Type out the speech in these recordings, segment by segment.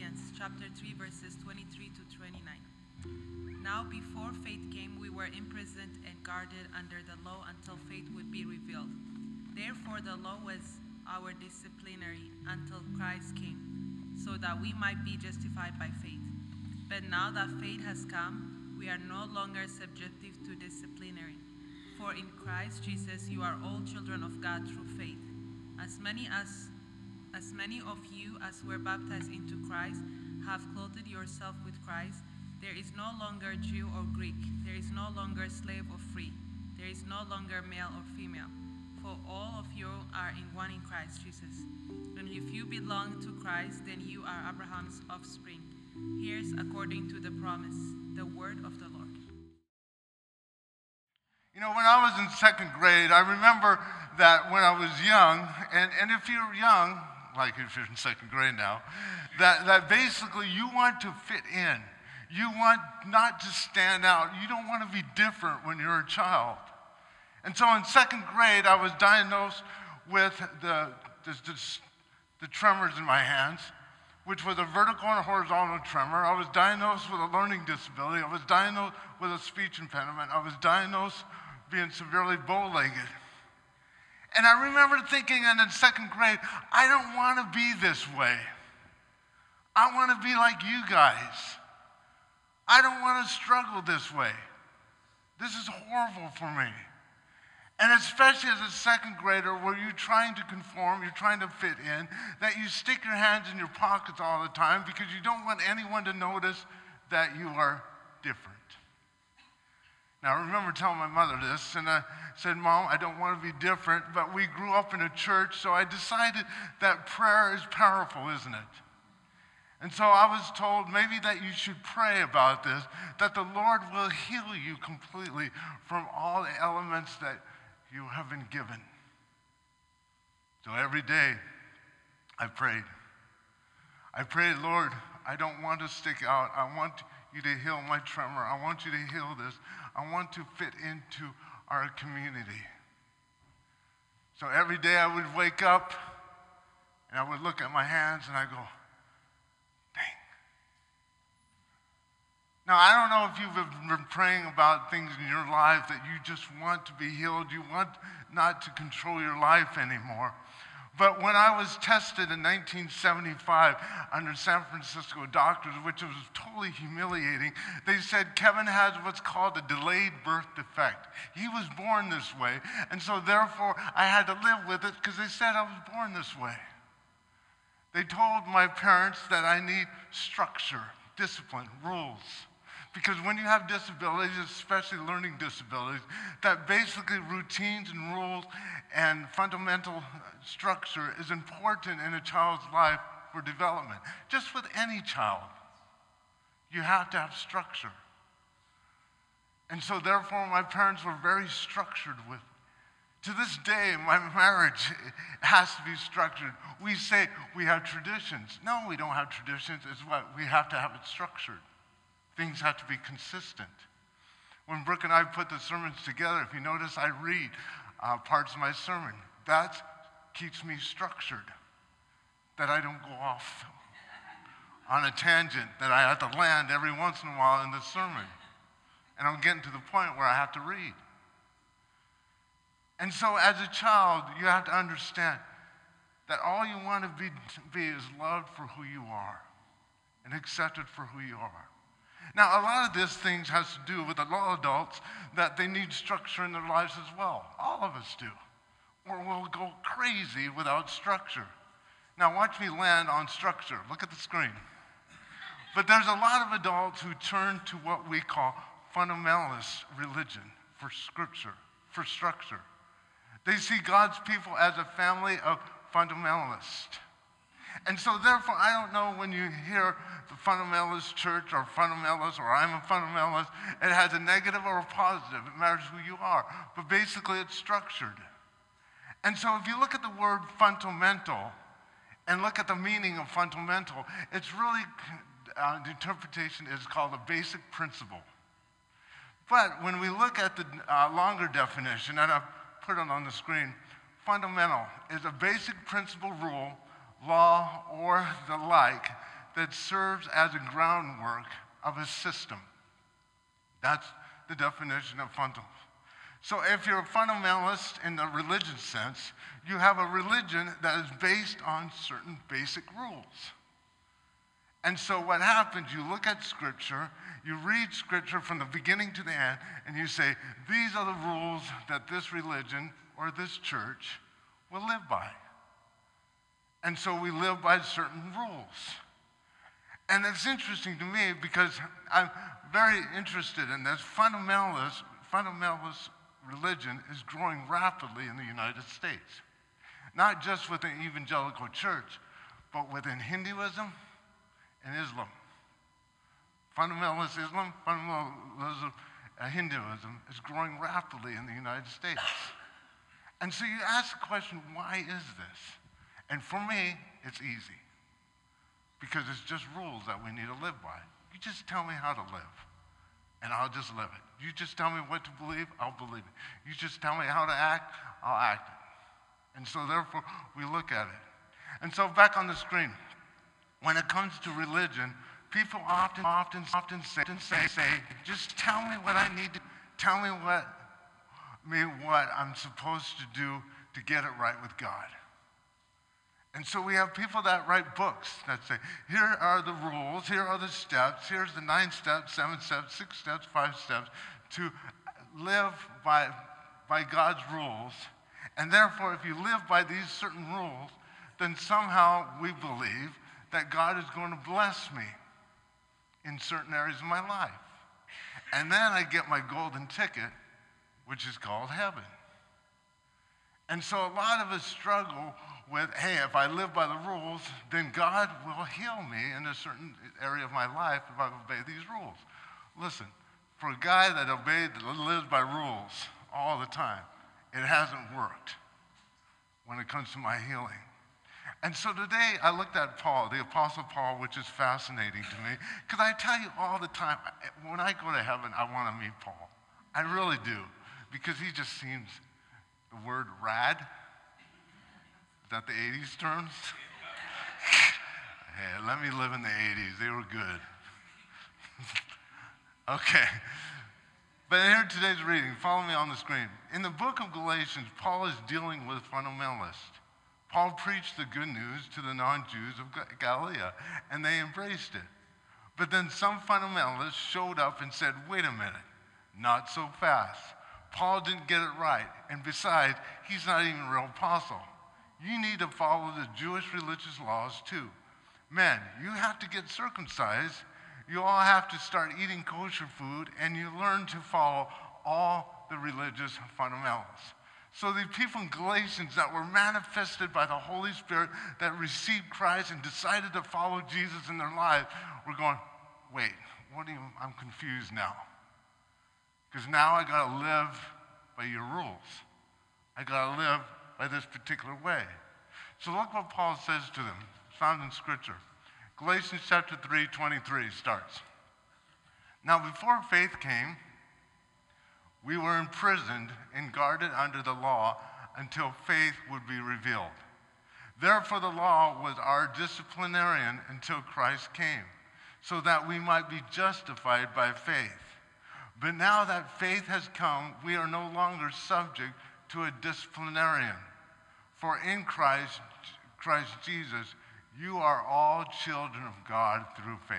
Corinthians chapter 3 verses 23 to 29. Now before faith came we were imprisoned and guarded under the law until faith would be revealed. Therefore the law was our disciplinary until Christ came, so that we might be justified by faith. But now that faith has come, we are no longer subjective to disciplinary. For in Christ Jesus you are all children of God through faith. As many as as many of you as were baptized into Christ have clothed yourself with Christ. There is no longer Jew or Greek. There is no longer slave or free. There is no longer male or female. For all of you are in one in Christ Jesus. And if you belong to Christ, then you are Abraham's offspring. Here's according to the promise, the word of the Lord. You know, when I was in second grade, I remember that when I was young, and, and if you're young, like if you're in second grade now, that, that basically you want to fit in. You want not to stand out. You don't want to be different when you're a child. And so in second grade, I was diagnosed with the, the, the, the tremors in my hands, which was a vertical and horizontal tremor. I was diagnosed with a learning disability. I was diagnosed with a speech impediment. I was diagnosed being severely bow legged. And I remember thinking in the second grade, I don't want to be this way. I want to be like you guys. I don't want to struggle this way. This is horrible for me. And especially as a second grader, where you're trying to conform, you're trying to fit in, that you stick your hands in your pockets all the time because you don't want anyone to notice that you are different. Now, I remember telling my mother this, and I said, Mom, I don't want to be different, but we grew up in a church, so I decided that prayer is powerful, isn't it? And so I was told maybe that you should pray about this, that the Lord will heal you completely from all the elements that you have been given. So every day I prayed. I prayed, Lord, I don't want to stick out. I want you to heal my tremor. I want you to heal this. I want to fit into our community. So every day I would wake up and I would look at my hands and I go, dang. Now, I don't know if you've been praying about things in your life that you just want to be healed, you want not to control your life anymore. But when I was tested in 1975 under San Francisco doctors, which was totally humiliating, they said Kevin has what's called a delayed birth defect. He was born this way, and so therefore I had to live with it because they said I was born this way. They told my parents that I need structure, discipline, rules. Because when you have disabilities, especially learning disabilities, that basically routines and rules and fundamental structure is important in a child's life for development. Just with any child, you have to have structure. And so, therefore, my parents were very structured with. To this day, my marriage has to be structured. We say we have traditions. No, we don't have traditions. It's what we have to have it structured. Things have to be consistent. When Brooke and I put the sermons together, if you notice, I read uh, parts of my sermon. That keeps me structured, that I don't go off on a tangent, that I have to land every once in a while in the sermon. And I'm getting to the point where I have to read. And so, as a child, you have to understand that all you want to be, be is loved for who you are and accepted for who you are. Now, a lot of this things has to do with a lot of adults that they need structure in their lives as well. All of us do. Or we'll go crazy without structure. Now, watch me land on structure. Look at the screen. But there's a lot of adults who turn to what we call fundamentalist religion for scripture, for structure. They see God's people as a family of fundamentalists. And so, therefore, I don't know when you hear the fundamentalist church or fundamentalist or I'm a fundamentalist, it has a negative or a positive. It matters who you are. But basically, it's structured. And so, if you look at the word fundamental and look at the meaning of fundamental, it's really, uh, the interpretation is called a basic principle. But when we look at the uh, longer definition, and I've put it on the screen, fundamental is a basic principle rule law, or the like that serves as a groundwork of a system. That's the definition of fundamental. So if you're a fundamentalist in the religious sense, you have a religion that is based on certain basic rules. And so what happens, you look at Scripture, you read Scripture from the beginning to the end, and you say, these are the rules that this religion or this church will live by. And so we live by certain rules. And it's interesting to me because I'm very interested in this. Fundamentalist, fundamentalist religion is growing rapidly in the United States. Not just within the evangelical church, but within Hinduism and Islam. Fundamentalist Islam, fundamentalism, uh, Hinduism is growing rapidly in the United States. And so you ask the question, why is this? And for me, it's easy. Because it's just rules that we need to live by. You just tell me how to live, and I'll just live it. You just tell me what to believe, I'll believe it. You just tell me how to act, I'll act it. And so therefore, we look at it. And so back on the screen, when it comes to religion, people often, often, often say, often say, say, just tell me what I need to, tell me what, me what I'm supposed to do to get it right with God. And so we have people that write books that say, here are the rules, here are the steps, here's the nine steps, seven steps, six steps, five steps to live by, by God's rules. And therefore, if you live by these certain rules, then somehow we believe that God is going to bless me in certain areas of my life. And then I get my golden ticket, which is called heaven. And so a lot of us struggle with, hey, if I live by the rules, then God will heal me in a certain area of my life if I obey these rules. Listen, for a guy that obeyed, lives by rules all the time, it hasn't worked when it comes to my healing. And so today I looked at Paul, the Apostle Paul, which is fascinating to me, because I tell you all the time, when I go to heaven, I want to meet Paul. I really do, because he just seems, the word rad, that the 80s terms? hey, let me live in the 80s. They were good. okay. But here today's reading, follow me on the screen. In the book of Galatians, Paul is dealing with fundamentalists. Paul preached the good news to the non Jews of Galilee, and they embraced it. But then some fundamentalists showed up and said, wait a minute, not so fast. Paul didn't get it right. And besides, he's not even a real apostle you need to follow the Jewish religious laws too. Men, you have to get circumcised. You all have to start eating kosher food, and you learn to follow all the religious fundamentals. So the people in Galatians that were manifested by the Holy Spirit that received Christ and decided to follow Jesus in their lives were going, wait, what do you, I'm confused now. Because now I got to live by your rules. I got to live by this particular way. So look what Paul says to them. Found in Scripture. Galatians chapter 3, 23 starts. Now, before faith came, we were imprisoned and guarded under the law until faith would be revealed. Therefore, the law was our disciplinarian until Christ came, so that we might be justified by faith. But now that faith has come, we are no longer subject to a disciplinarian. For in Christ, Christ Jesus, you are all children of God through faith.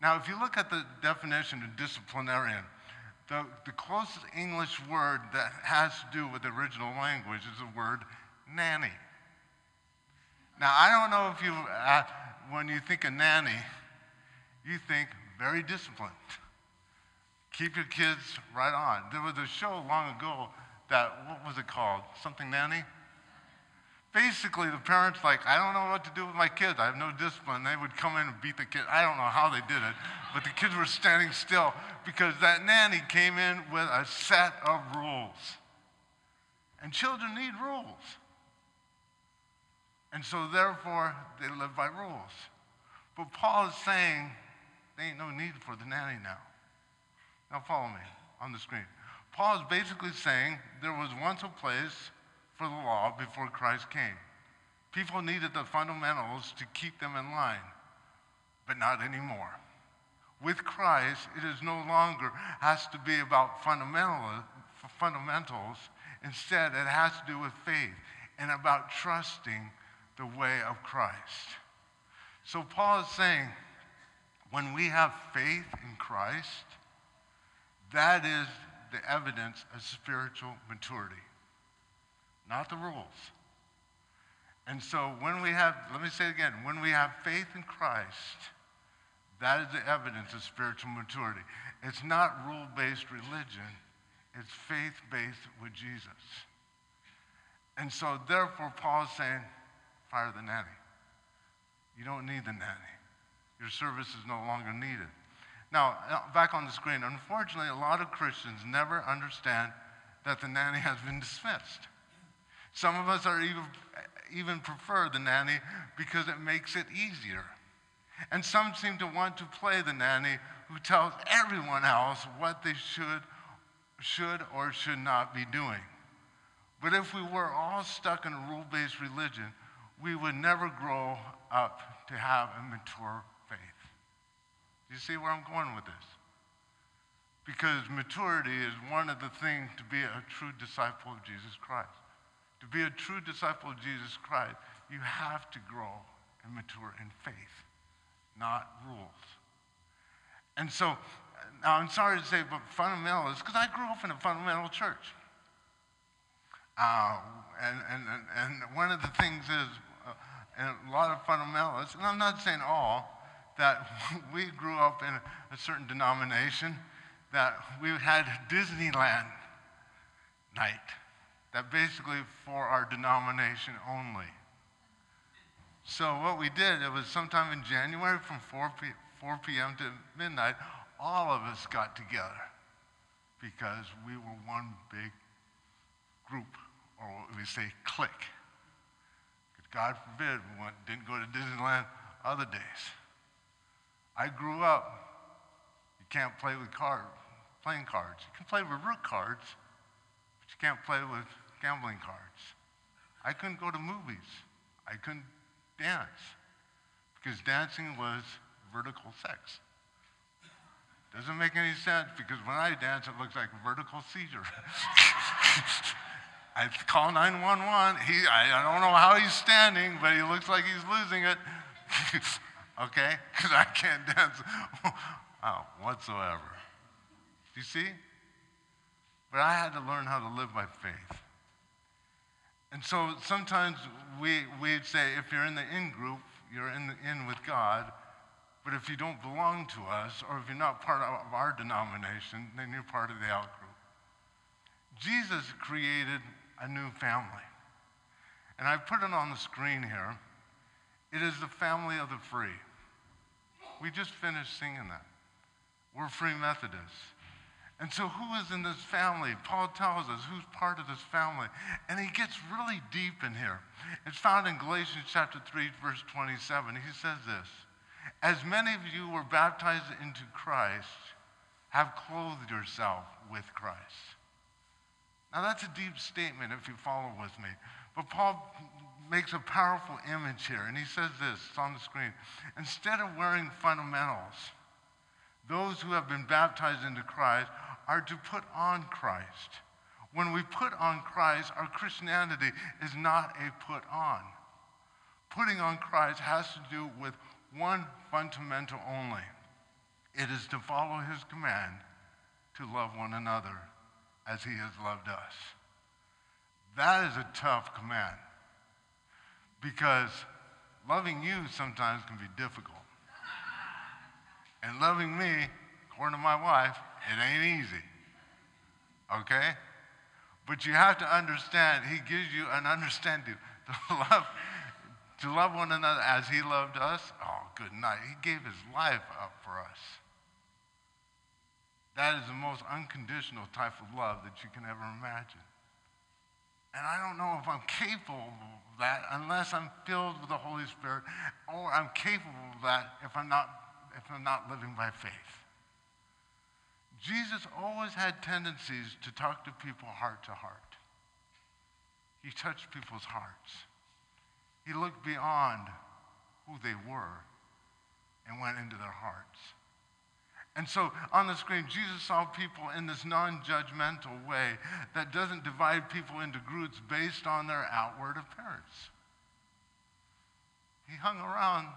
Now, if you look at the definition of disciplinarian, the, the closest English word that has to do with the original language is the word nanny. Now, I don't know if you, uh, when you think of nanny, you think very disciplined. Keep your kids right on. There was a show long ago that, what was it called? Something nanny? Basically, the parents like, I don't know what to do with my kids. I have no discipline. They would come in and beat the kid. I don't know how they did it, but the kids were standing still because that nanny came in with a set of rules. And children need rules. And so, therefore, they live by rules. But Paul is saying there ain't no need for the nanny now. Now, follow me on the screen. Paul is basically saying there was once a place for the law before Christ came. People needed the fundamentals to keep them in line. but not anymore. With Christ, it is no longer has to be about fundamental, fundamentals. Instead, it has to do with faith and about trusting the way of Christ. So Paul is saying, when we have faith in Christ, that is the evidence of spiritual maturity, not the rules. And so when we have, let me say it again, when we have faith in Christ, that is the evidence of spiritual maturity. It's not rule based religion, it's faith based with Jesus. And so, therefore, Paul's saying, fire the nanny. You don't need the nanny. Your service is no longer needed. Now, back on the screen, unfortunately, a lot of Christians never understand that the nanny has been dismissed. Some of us are even, even prefer the nanny because it makes it easier. And some seem to want to play the nanny who tells everyone else what they should, should or should not be doing. But if we were all stuck in a rule based religion, we would never grow up to have a mature faith. You see where I'm going with this? Because maturity is one of the things to be a true disciple of Jesus Christ. To be a true disciple of Jesus Christ, you have to grow and mature in faith, not rules. And so, now I'm sorry to say, but fundamentalists, because I grew up in a fundamental church. Uh, and, and, and one of the things is, uh, and a lot of fundamentalists, and I'm not saying all, that we grew up in a certain denomination that we had Disneyland night, that basically for our denomination only. So what we did, it was sometime in January from 4, p- 4 p.m. to midnight, all of us got together because we were one big group or we say clique. God forbid we went, didn't go to Disneyland other days. I grew up, you can't play with card, playing cards. You can play with Rook cards, but you can't play with gambling cards. I couldn't go to movies. I couldn't dance because dancing was vertical sex. Doesn't make any sense because when I dance, it looks like vertical seizure. I call 911. He, I, I don't know how he's standing, but he looks like he's losing it. okay? Because I can't dance oh, whatsoever. You see? But I had to learn how to live by faith. And so sometimes we, we'd say if you're in the in group, you're in, the, in with God. But if you don't belong to us, or if you're not part of our denomination, then you're part of the out group. Jesus created a new family. And I put it on the screen here. It is the family of the free. We just finished singing that. We're free Methodists. And so, who is in this family? Paul tells us who's part of this family. And he gets really deep in here. It's found in Galatians chapter 3, verse 27. He says this As many of you were baptized into Christ, have clothed yourself with Christ. Now, that's a deep statement if you follow with me. But Paul makes a powerful image here, and he says this it's on the screen. Instead of wearing fundamentals, those who have been baptized into Christ are to put on Christ. When we put on Christ, our Christianity is not a put on. Putting on Christ has to do with one fundamental only it is to follow his command to love one another as he has loved us. That is a tough command because loving you sometimes can be difficult. And loving me, according to my wife, it ain't easy. Okay? But you have to understand, he gives you an understanding to love, to love one another as he loved us. Oh, good night. He gave his life up for us. That is the most unconditional type of love that you can ever imagine. And I don't know if I'm capable that unless I'm filled with the Holy Spirit, or I'm capable of that if I'm not, if I'm not living by faith. Jesus always had tendencies to talk to people heart to heart. He touched people's hearts. He looked beyond who they were and went into their hearts. And so on the screen, Jesus saw people in this non judgmental way that doesn't divide people into groups based on their outward appearance. He hung around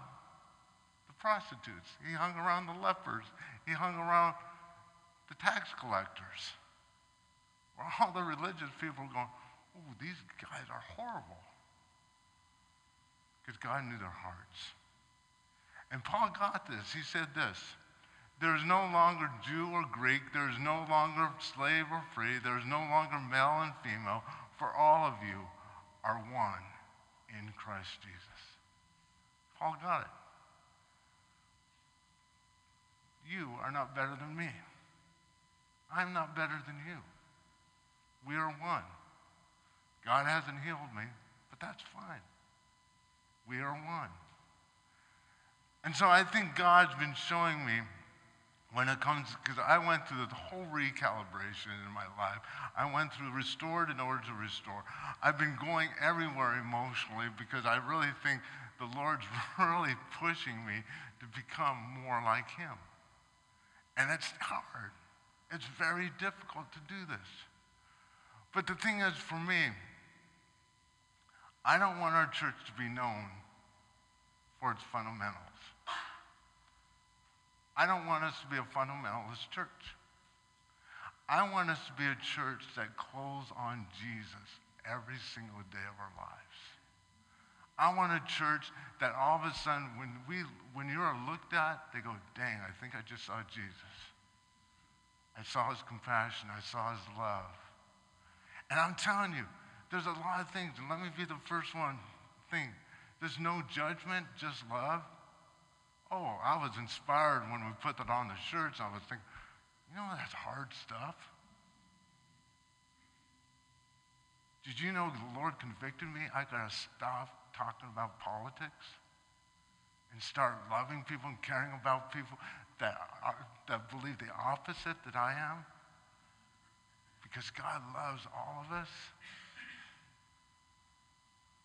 the prostitutes, he hung around the lepers, he hung around the tax collectors. Where all the religious people were going, oh, these guys are horrible. Because God knew their hearts. And Paul got this. He said this There is no longer Jew or Greek, there is no longer slave or free, there is no longer male and female, for all of you are one in Christ Jesus. Paul got it. You are not better than me. I'm not better than you. We are one. God hasn't healed me, but that's fine. We are one. And so I think God's been showing me when it comes, because I went through the whole recalibration in my life. I went through restored in order to restore. I've been going everywhere emotionally because I really think the Lord's really pushing me to become more like Him. And it's hard. It's very difficult to do this. But the thing is, for me, I don't want our church to be known for its fundamentals. I don't want us to be a fundamentalist church. I want us to be a church that calls on Jesus every single day of our lives. I want a church that all of a sudden, when, we, when you're looked at, they go, dang, I think I just saw Jesus. I saw his compassion. I saw his love. And I'm telling you, there's a lot of things. Let me be the first one thing. There's no judgment, just love. Oh, I was inspired when we put that on the shirts. I was thinking, you know, that's hard stuff. Did you know the Lord convicted me? I got to stop talking about politics and start loving people and caring about people that, are, that believe the opposite that I am? Because God loves all of us.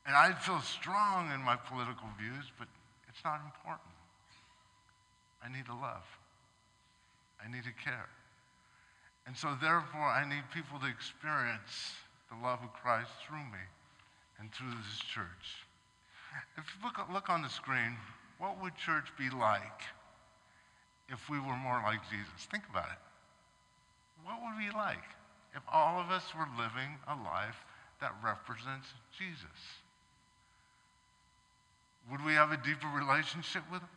And I feel strong in my political views, but it's not important. I need to love. I need to care. And so, therefore, I need people to experience the love of Christ through me and through this church. If you look, look on the screen, what would church be like if we were more like Jesus? Think about it. What would we like if all of us were living a life that represents Jesus? Would we have a deeper relationship with him?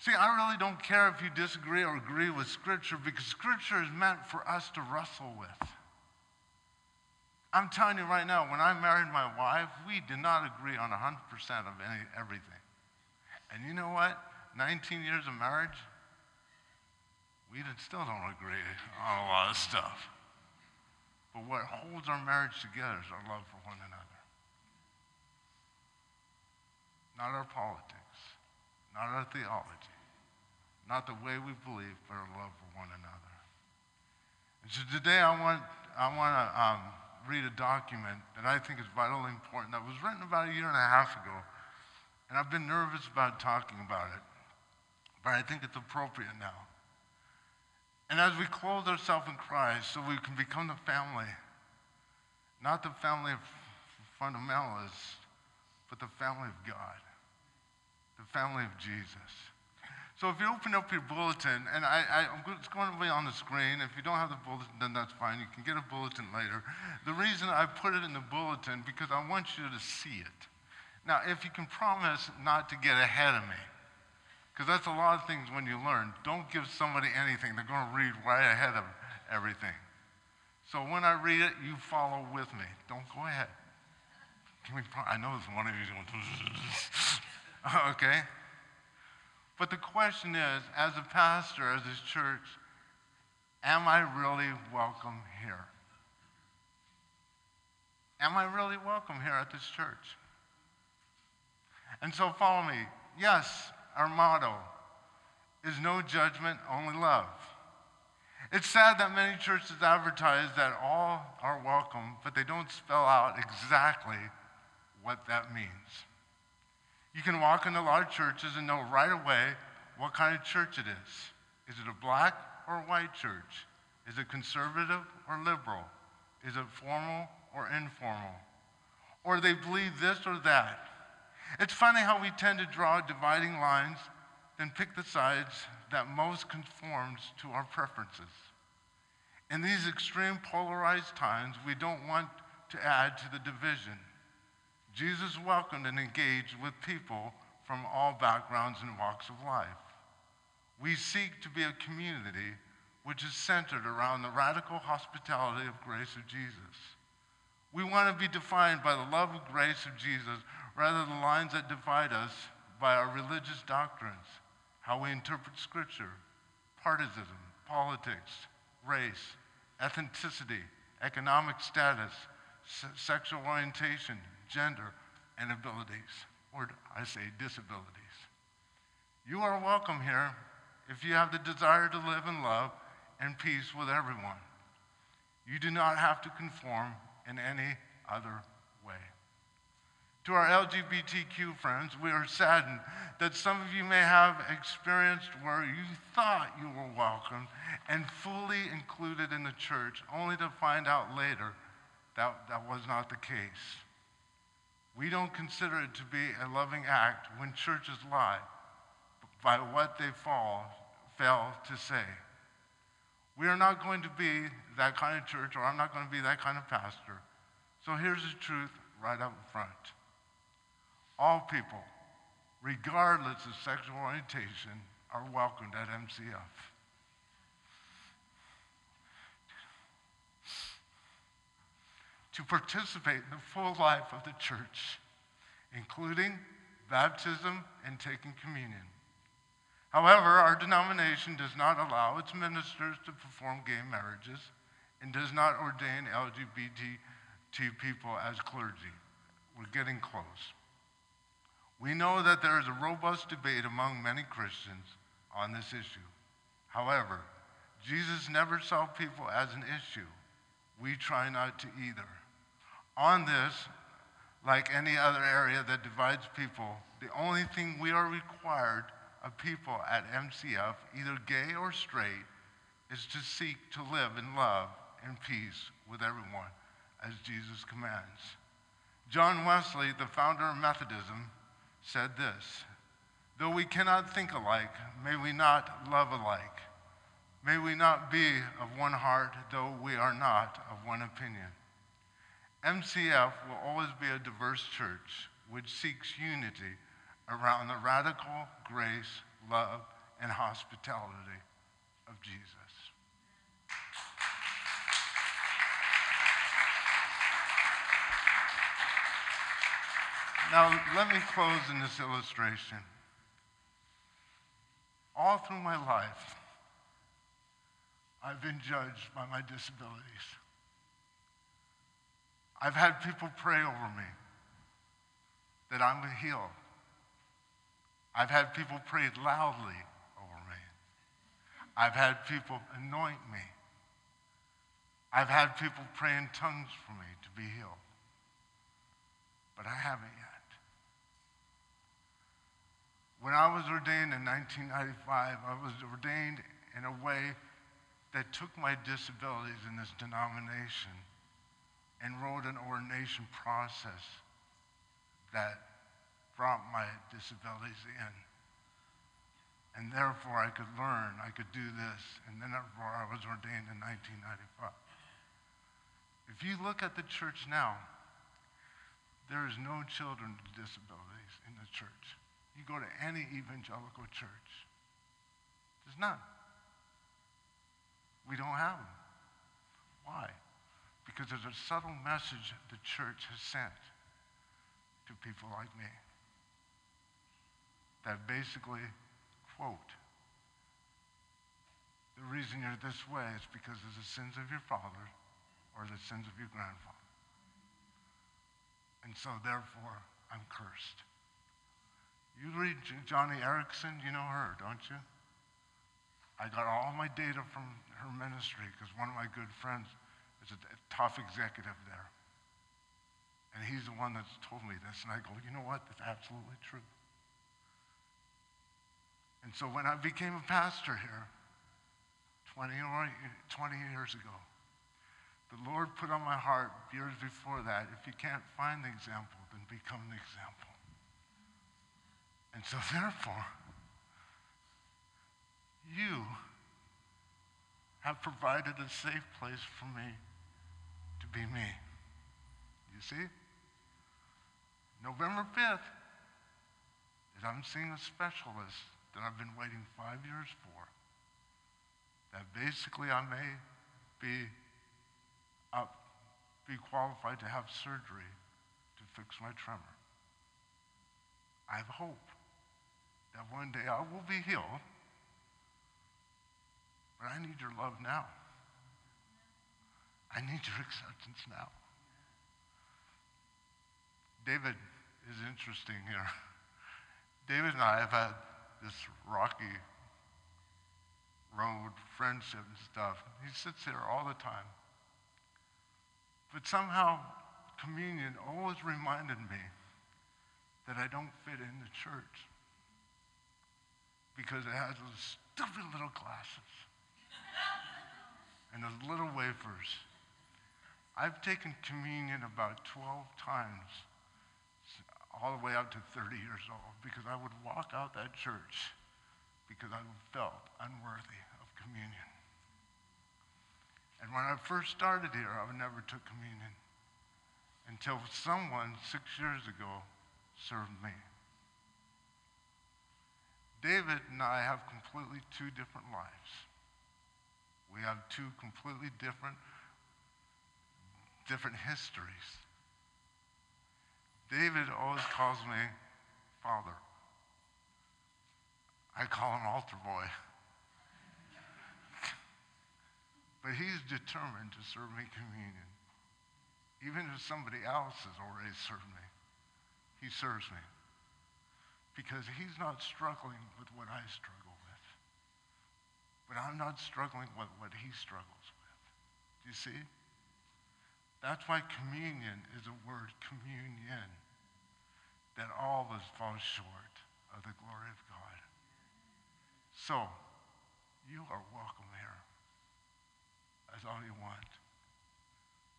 See, I really don't care if you disagree or agree with Scripture because Scripture is meant for us to wrestle with. I'm telling you right now, when I married my wife, we did not agree on 100% of any, everything. And you know what? 19 years of marriage, we still don't agree on a lot of stuff. But what holds our marriage together is our love for one another. Not our politics, not our theology, not the way we believe, but our love for one another. And so today I want, I want to um, read a document that I think is vitally important that was written about a year and a half ago. And I've been nervous about talking about it, but I think it's appropriate now. And as we clothe ourselves in Christ so we can become the family, not the family of fundamentalists, but the family of God, the family of Jesus. So if you open up your bulletin, and I, I, it's going to be on the screen. If you don't have the bulletin, then that's fine. You can get a bulletin later. The reason I put it in the bulletin, because I want you to see it. Now, if you can promise not to get ahead of me, because that's a lot of things when you learn. Don't give somebody anything. They're going to read right ahead of everything. So when I read it, you follow with me. Don't go ahead. Can we, I know it's one of you going, okay? But the question is, as a pastor, as this church, am I really welcome here? Am I really welcome here at this church? And so follow me. Yes, our motto is no judgment, only love. It's sad that many churches advertise that all are welcome, but they don't spell out exactly what that means. You can walk into a lot of churches and know right away what kind of church it is. Is it a black or a white church? Is it conservative or liberal? Is it formal or informal? Or they believe this or that. It's funny how we tend to draw dividing lines, then pick the sides that most conforms to our preferences. In these extreme polarized times, we don't want to add to the division. Jesus welcomed and engaged with people from all backgrounds and walks of life. We seek to be a community which is centered around the radical hospitality of grace of Jesus. We want to be defined by the love and grace of Jesus rather than the lines that divide us by our religious doctrines, how we interpret Scripture, partisanship, politics, race, ethnicity, economic status, sexual orientation, gender, and abilities, or I say disabilities. You are welcome here if you have the desire to live in love and peace with everyone. You do not have to conform in any other way. To our LGBTQ friends, we are saddened that some of you may have experienced where you thought you were welcomed and fully included in the church, only to find out later that that was not the case. We don't consider it to be a loving act when churches lie by what they fall, fail to say. We are not going to be that kind of church, or I'm not going to be that kind of pastor. So here's the truth right up front. All people, regardless of sexual orientation, are welcomed at MCF. To participate in the full life of the church, including baptism and taking communion. However, our denomination does not allow its ministers to perform gay marriages and does not ordain LGBT people as clergy. We're getting close. We know that there is a robust debate among many Christians on this issue. However, Jesus never saw people as an issue. We try not to either. On this, like any other area that divides people, the only thing we are required of people at MCF, either gay or straight, is to seek to live in love and peace with everyone, as Jesus commands. John Wesley, the founder of Methodism, said this Though we cannot think alike, may we not love alike. May we not be of one heart, though we are not of one opinion. MCF will always be a diverse church which seeks unity around the radical grace, love, and hospitality of Jesus. Now, let me close in this illustration. All through my life, I've been judged by my disabilities. I've had people pray over me that I'm healed. I've had people pray loudly over me. I've had people anoint me. I've had people pray in tongues for me to be healed. But I haven't yet. When I was ordained in 1995, I was ordained in a way that took my disabilities in this denomination and wrote an ordination process that brought my disabilities in. And therefore, I could learn, I could do this, and then therefore I was ordained in 1995. If you look at the church now, there is no children with disabilities in the church. You go to any evangelical church, there's none. We don't have them. Why? Because there's a subtle message the church has sent to people like me that basically quote, the reason you're this way is because of the sins of your father or the sins of your grandfather. And so, therefore, I'm cursed. You read Joni Eareckson, you know her, don't you? I got all my data from her ministry because one of my good friends is a top executive there. And he's the one that's told me this. And I go, you know what? That's absolutely true. And so when I became a pastor here, 20, 20 years ago, the Lord put on my heart years before that if you can't find the example, then become the example. And so, therefore, you have provided a safe place for me be me. You see? November 5th is I'm seeing a specialist that I've been waiting five years for. That basically I may be up, be qualified to have surgery to fix my tremor. I have hope that one day I will be healed, but I need your love now. I need your acceptance now. David is interesting here. David and I have had this rocky road friendship and stuff. He sits there all the time. But somehow, communion always reminded me that I don't fit in the church because it has those stupid little glasses and those little wafers. I've taken communion about 12 times, all the way up to 30 years old, because I would walk out that church because I felt unworthy of communion. And when I first started here, I never took communion until someone six years ago served me. David and I have completely two different lives. We have two completely different, different histories. David always calls me father. I call him altar boy. but he's determined to serve me communion. Even if somebody else has already served me, he serves me because he's not struggling with what I struggle with. But I'm not struggling with what he struggles with. Do you see? That's why communion is a word, communion, that all of us fall short of the glory of God. So, you are welcome here. That's all you want.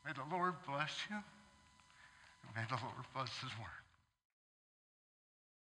May the Lord bless you. May the Lord bless his word.